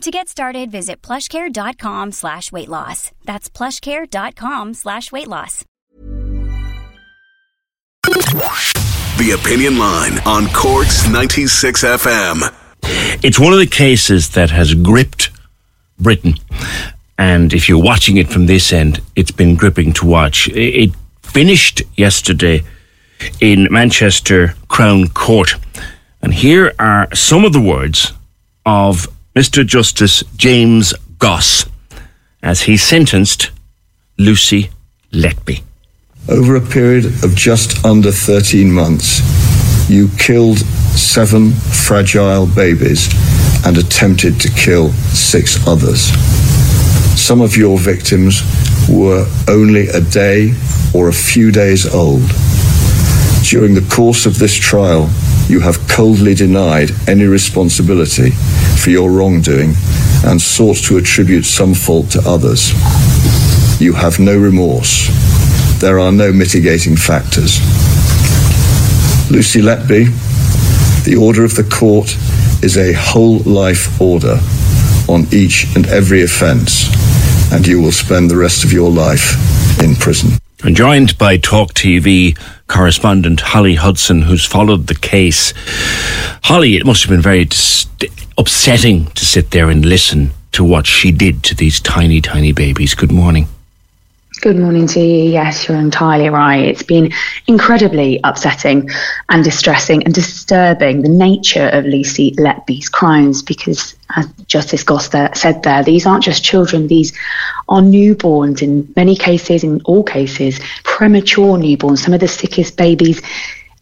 To get started, visit plushcare.com slash weight loss. That's plushcare.com slash weight loss. The Opinion Line on Cork's 96 FM. It's one of the cases that has gripped Britain. And if you're watching it from this end, it's been gripping to watch. It finished yesterday in Manchester Crown Court. And here are some of the words of Mr. Justice James Goss as he sentenced Lucy Letby. Over a period of just under 13 months, you killed seven fragile babies and attempted to kill six others. Some of your victims were only a day or a few days old. During the course of this trial, you have coldly denied any responsibility for your wrongdoing and sought to attribute some fault to others. You have no remorse. There are no mitigating factors. Lucy Letby, the order of the court is a whole life order on each and every offence, and you will spend the rest of your life in prison. And joined by TalkTV correspondent Holly Hudson, who's followed the case. Holly, it must have been very upsetting to sit there and listen to what she did to these tiny, tiny babies. Good morning. Good morning to you. Yes, you're entirely right. It's been incredibly upsetting and distressing and disturbing the nature of Lucy Letby's crimes because, as Justice Goss said there, these aren't just children, these are newborns in many cases, in all cases, premature newborns, some of the sickest babies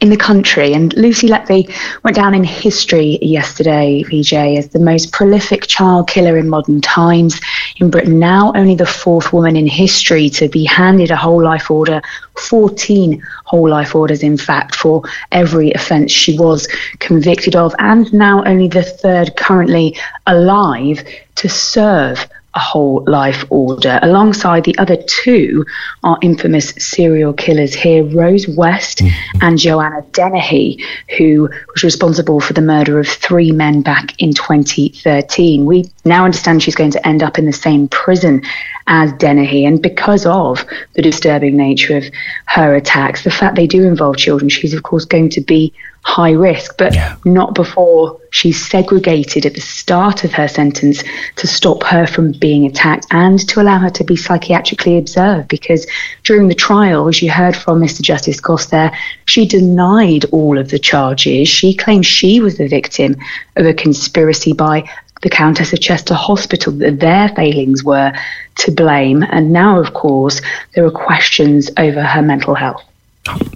in the country. And Lucy Letby went down in history yesterday, PJ, as the most prolific child killer in modern times in Britain. Now, only the fourth woman in history to be handed a whole life order, 14 whole life orders, in fact, for every offence she was convicted of, and now only the third currently alive to serve a whole life order. Alongside the other two are infamous serial killers here Rose West mm-hmm. and Joanna Dennehy, who was responsible for the murder of three men back in 2013. We now understand she's going to end up in the same prison as Dennehy. And because of the disturbing nature of her attacks, the fact they do involve children, she's of course going to be high risk, but yeah. not before she's segregated at the start of her sentence to stop her from being attacked and to allow her to be psychiatrically observed. Because during the trial, as you heard from Mr. Justice Goss there, she denied all of the charges. She claimed she was the victim of a conspiracy by the Countess of Chester Hospital, that their failings were to blame. And now, of course, there are questions over her mental health.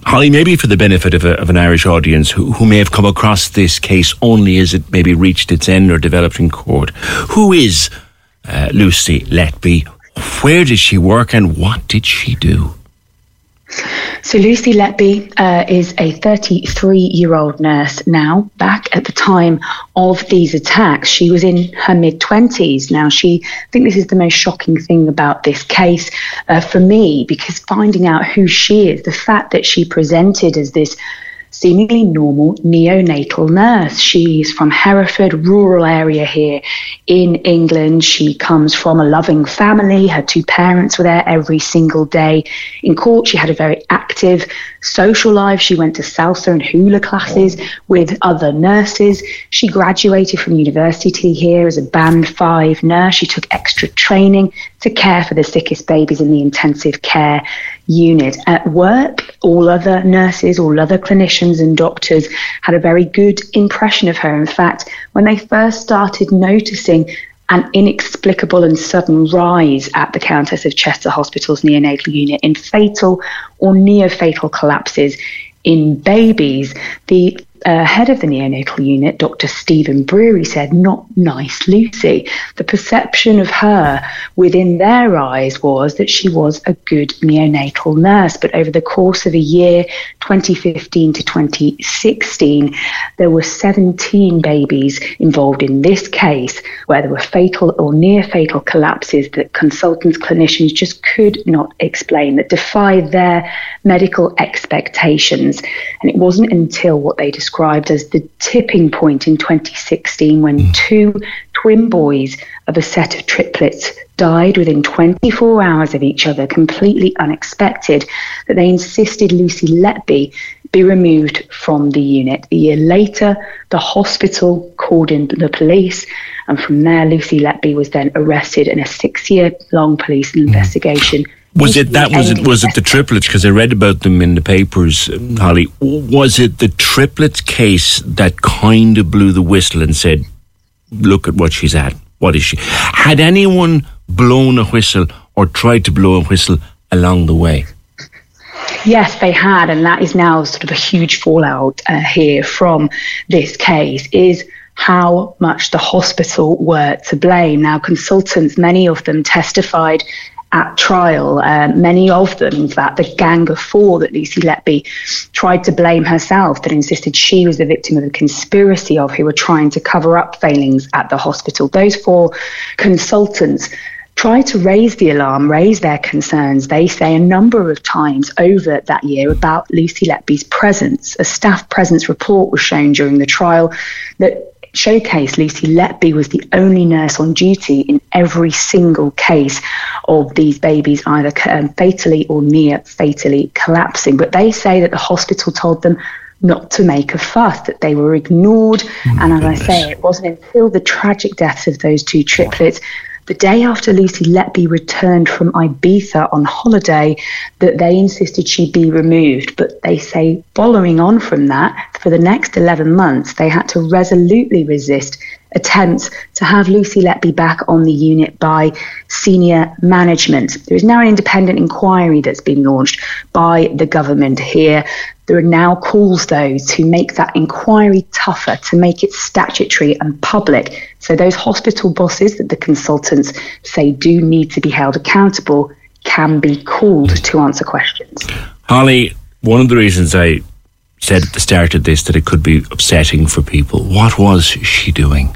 Holly, maybe for the benefit of, a, of an Irish audience who, who, may have come across this case only as it maybe reached its end or developed in court, who is uh, Lucy Letby? Where did she work and what did she do? So Lucy Letby uh, is a 33 year old nurse now. Back at the time of these attacks, she was in her mid 20s. Now, she, I think this is the most shocking thing about this case uh, for me because finding out who she is, the fact that she presented as this seemingly normal neonatal nurse. She's from Hereford, rural area here in England. She comes from a loving family. Her two parents were there every single day. In court, she had a very active social life. She went to salsa and hula classes with other nurses. She graduated from university here as a band five nurse. She took extra training to care for the sickest babies in the intensive care unit. At work, all other nurses, all other clinicians and doctors had a very good impression of her. In fact, when they first started noticing an inexplicable and sudden rise at the Countess of Chester Hospital's neonatal unit in fatal or near fatal collapses in babies, the uh, head of the neonatal unit, Dr. Stephen Brearey, said, Not nice, Lucy. The perception of her within their eyes was that she was a good neonatal nurse. But over the course of a year, 2015 to 2016, there were 17 babies involved in this case where there were fatal or near fatal collapses that consultants, clinicians just could not explain, that defied their medical expectations. And it wasn't until what they described described as the tipping point in 2016 when mm. two twin boys of a set of triplets died within 24 hours of each other, completely unexpected, that they insisted Lucy Letby be removed from the unit. A year later, the hospital called in the police, and from there, Lucy Letby was then arrested in a six year long police mm. Was it that? Was it was it the triplets? Because I read about them in the papers, um, Holly. Was it the triplets case that kind of blew the whistle and said, "Look at what she's at. What is she?" Had anyone blown a whistle or tried to blow a whistle along the way? Yes, they had, and that is now sort of a huge fallout uh, here from this case. Is how much the hospital were to blame. Now, consultants, many of them testified at trial. Uh, many of them, in fact, the gang of four that Lucy Letby tried to blame herself, that insisted she was the victim of a conspiracy of who were trying to cover up failings at the hospital. Those four consultants tried to raise the alarm, raise their concerns, they say, a number of times over that year about Lucy Letby's presence. A staff presence report was shown during the trial that showcase, Lucy Letby was the only nurse on duty in every single case of these babies either um, fatally or near fatally collapsing. But they say that the hospital told them not to make a fuss, that they were ignored. Oh and as goodness. I say, it wasn't until the tragic deaths of those two triplets the day after Lucy Letby returned from Ibiza on holiday, that they insisted she be removed. But they say, following on from that, for the next 11 months, they had to resolutely resist attempts to have Lucy Letby back on the unit by senior management. There is now an independent inquiry that's been launched by the government here. There are now calls, though, to make that inquiry tougher, to make it statutory and public. So those hospital bosses that the consultants say do need to be held accountable can be called to answer questions. Holly, one of the reasons I said at the start of this that it could be upsetting for people. What was she doing?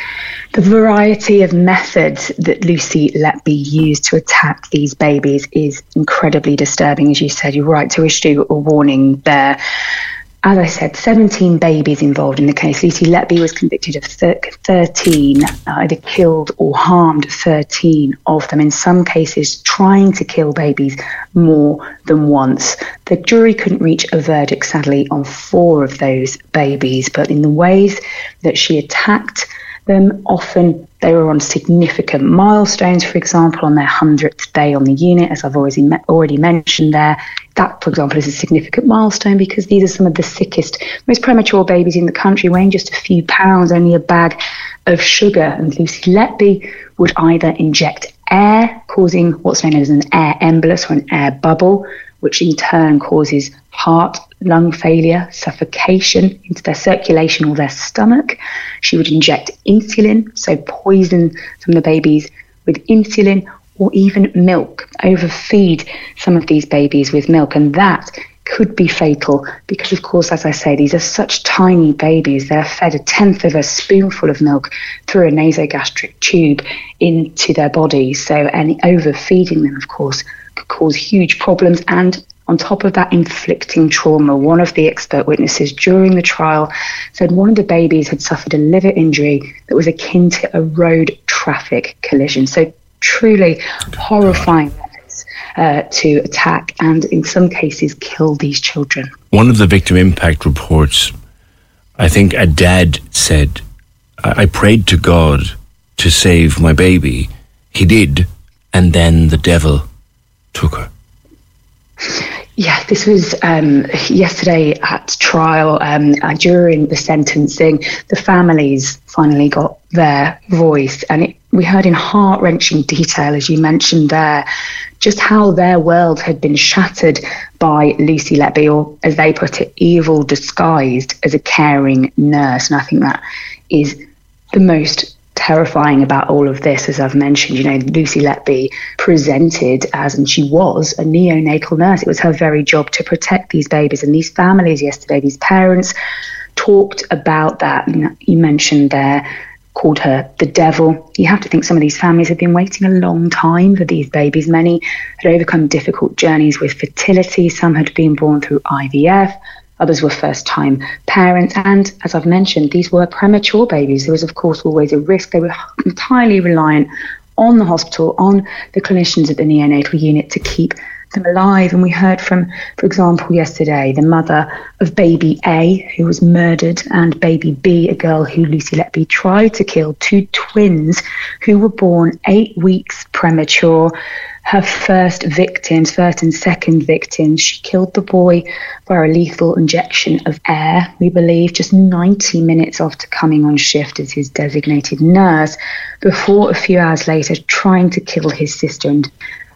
The variety of methods that Lucy Letby used to attack these babies is incredibly disturbing. As you said, you're right to issue a warning there as I said, 17 babies involved in the case. Lucy Letby was convicted of 13, either killed or harmed 13 of them, in some cases trying to kill babies more than once. The jury couldn't reach a verdict, sadly, on four of those babies, but in the ways that she attacked them. Often they were on significant milestones, for example, on their 100th day on the unit, as I've already, already mentioned there. That, for example, is a significant milestone because these are some of the sickest, most premature babies in the country, weighing just a few pounds, only a bag of sugar. And Lucy Letby would either inject air, causing what's known as an air embolus or an air bubble, which in turn causes heart lung failure, suffocation into their circulation or their stomach. She would inject insulin, so poison some of the babies with insulin or even milk, overfeed some of these babies with milk. And that could be fatal because, of course, as I say, these are such tiny babies. They're fed a tenth of a spoonful of milk through a nasogastric tube into their body. So, any overfeeding them, of course, could cause huge problems and on top of that, inflicting trauma. One of the expert witnesses during the trial said one of the babies had suffered a liver injury that was akin to a road traffic collision. So, truly horrifying methods uh, to attack and, in some cases, kill these children. One of the victim impact reports, I think a dad said, I, I prayed to God to save my baby. He did, and then the devil took her. Yeah, this was um, yesterday at trial. Um, uh, during the sentencing, the families finally got their voice, and it, we heard in heart wrenching detail, as you mentioned there, just how their world had been shattered by Lucy Letby, or as they put it, evil disguised as a caring nurse. And I think that is the most terrifying about all of this, as I've mentioned, you know, Lucy Letby presented as, and she was, a neonatal nurse. It was her very job to protect these babies and these families yesterday, these parents talked about that. You mentioned there, called her the devil. You have to think some of these families had been waiting a long time for these babies. Many had overcome difficult journeys with fertility, some had been born through IVF. Others were first time parents. And as I've mentioned, these were premature babies. There was, of course, always a risk. They were entirely reliant on the hospital, on the clinicians at the neonatal unit to keep them alive. And we heard from, for example, yesterday, the mother of baby A, who was murdered, and baby B, a girl who Lucy Letby tried to kill, two twins who were born eight weeks premature her first victims, first and second victims. She killed the boy via a lethal injection of air, we believe, just 90 minutes after coming on shift as his designated nurse, before a few hours later trying to kill his sister. And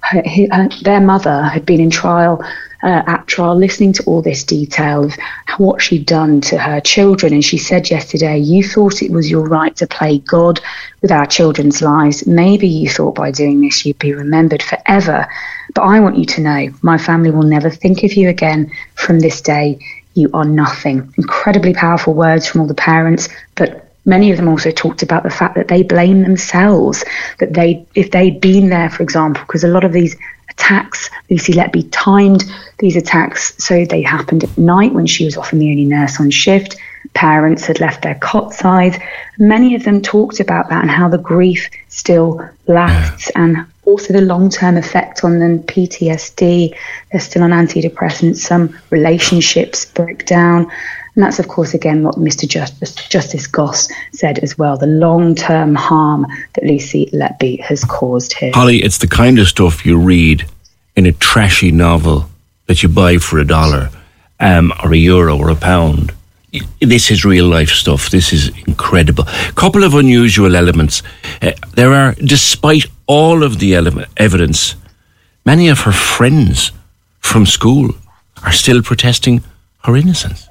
her, her, their mother had been in trial uh, at trial, listening to all this detail of what she'd done to her children. And she said yesterday, You thought it was your right to play God with our children's lives. Maybe you thought by doing this you'd be remembered forever. But I want you to know my family will never think of you again from this day. You are nothing. Incredibly powerful words from all the parents, but many of them also talked about the fact that they blame themselves that they if they'd been there for example because a lot of these attacks. Lucy Letby timed these attacks so they happened at night when she was often the only nurse on shift. Parents had left their cot sides. Many of them talked about that and how the grief still lasts and also the long term effect on them PTSD. They're still on antidepressants. Some relationships break down. And that's, of course, again what Mr. Justice, Justice Goss said as well the long term harm that Lucy Letby has caused here. Holly, it's the kind of stuff you read in a trashy novel that you buy for a dollar um, or a euro or a pound. This is real life stuff. This is incredible. Couple of unusual elements. Uh, there are, despite all of the evidence, many of her friends from school are still protesting her innocence.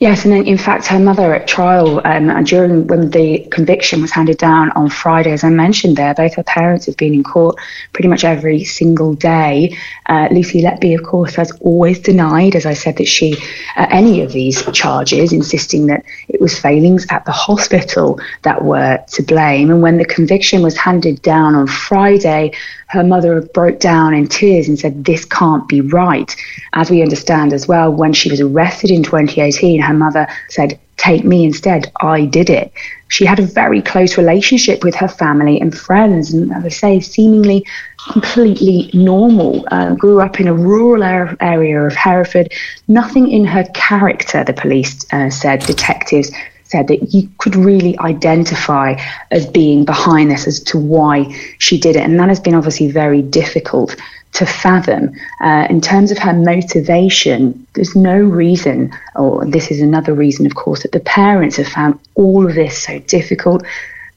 Yes, and in fact, her mother at trial um, during when the conviction was handed down on Friday, as I mentioned there, both her parents have been in court pretty much every single day. Uh, Lucy Letby, of course, has always denied, as I said, that she uh, any of these charges, insisting that it was failings at the hospital that were to blame. And when the conviction was handed down on Friday, her mother broke down in tears and said, This can't be right. As we understand as well, when she was arrested in 2018, her mother said, Take me instead. I did it. She had a very close relationship with her family and friends, and as I say, seemingly completely normal. Uh, grew up in a rural area of Hereford. Nothing in her character, the police uh, said, detectives said that you could really identify as being behind this as to why she did it. And that has been obviously very difficult to fathom. Uh, in terms of her motivation, there's no reason, or this is another reason, of course, that the parents have found all of this so difficult.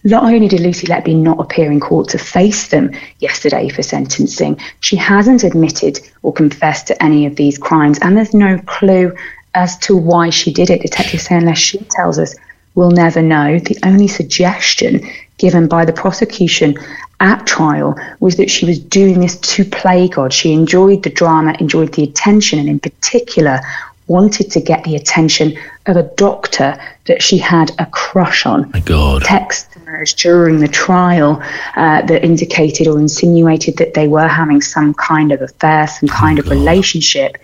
Not only did Lucy Letby not appear in court to face them yesterday for sentencing, she hasn't admitted or confessed to any of these crimes, and there's no clue as to why she did it. Detectives say unless she tells us, we'll never know. The only suggestion given by the prosecution at trial was that she was doing this to play God. She enjoyed the drama, enjoyed the attention, and in particular, wanted to get the attention of a doctor that she had a crush on. My God. Text emerged during the trial uh, that indicated or insinuated that they were having some kind of affair, some kind of relationship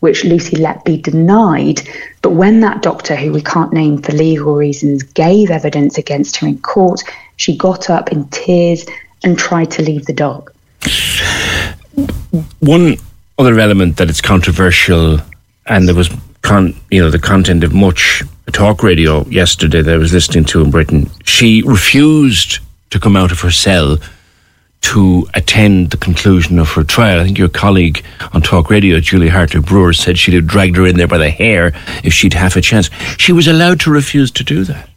which Lucy Letby denied. But when that doctor, who we can't name for legal reasons, gave evidence against her in court, she got up in tears and tried to leave the dock. One other element that is controversial, and there was, con- you know, the content of much talk radio yesterday that I was listening to in Britain. She refused to come out of her cell to attend the conclusion of her trial. I think your colleague on talk radio, Julie Hartley Brewer, said she'd have dragged her in there by the hair if she'd half a chance. She was allowed to refuse to do that.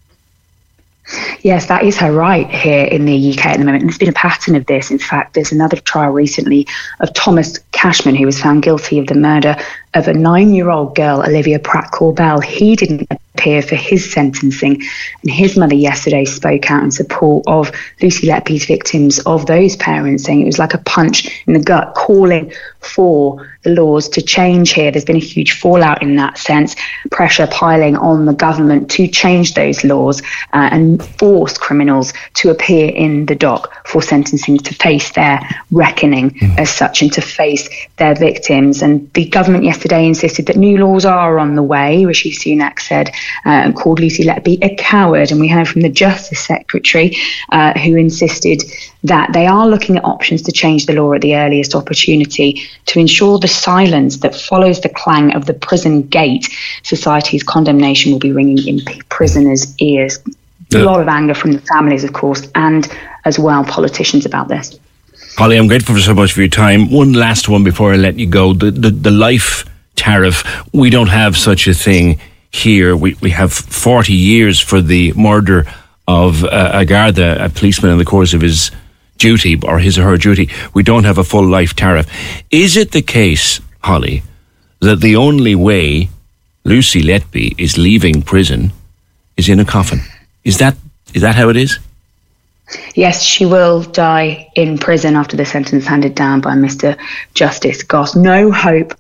Yes, that is her right here in the UK at the moment. And there's been a pattern of this. In fact, there's another trial recently of Thomas Cashman, who was found guilty of the murder of a nine year old girl, Olivia Pratt Korbel. He didn't appear for his sentencing. And his mother yesterday spoke out in support of Lucy Letby's victims, of those parents, saying it was like a punch in the gut, calling for the laws to change here. There's been a huge fallout in that sense, pressure piling on the government to change those laws uh, and force criminals to appear in the dock for sentencing to face their reckoning mm. as such and to face their victims. And the government yesterday insisted that new laws are on the way, Rishi Sunak said, uh, and called Lucy Letby a coward. And we heard from the Justice Secretary uh, who insisted that they are looking at options to change the law at the earliest opportunity to ensure the silence that follows the clang of the prison gate. Society's condemnation will be ringing in prisoners' ears. A lot of anger from the families, of course, and as well politicians about this. Holly, I'm grateful for so much for your time. One last one before I let you go. The, the, the life tariff, we don't have such a thing here. We, we have 40 years for the murder of uh, a a policeman in the course of his duty or his or her duty. We don't have a full life tariff. Is it the case, Holly, that the only way Lucy Letby is leaving prison is in a coffin? Is that is that how it is? Yes, she will die in prison after the sentence handed down by Mr. Justice Goss. No hope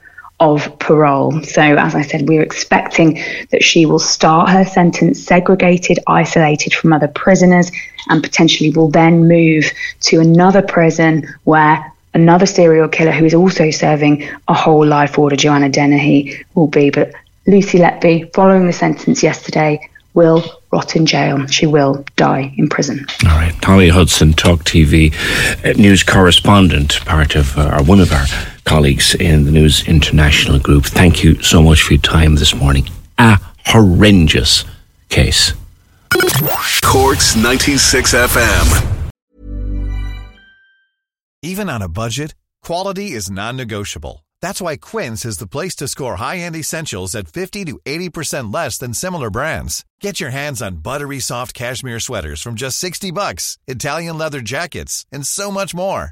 of parole. So, as I said, we're expecting that she will start her sentence segregated, isolated from other prisoners, and potentially will then move to another prison where another serial killer who is also serving a whole life order, Joanna Dennehy, will be. But Lucy Letby, following the sentence yesterday, will rot in jail. She will die in prison. All right. Tommy Hudson, TalkTV uh, news correspondent, part of uh, one of our colleagues in the News International Group. Thank you so much for your time this morning. A horrendous case. Cork's 96 FM. Even on a budget, quality is non negotiable. That's why Quince is the place to score high end essentials at 50 to 80% less than similar brands. Get your hands on buttery soft cashmere sweaters from just 60 bucks, Italian leather jackets, and so much more.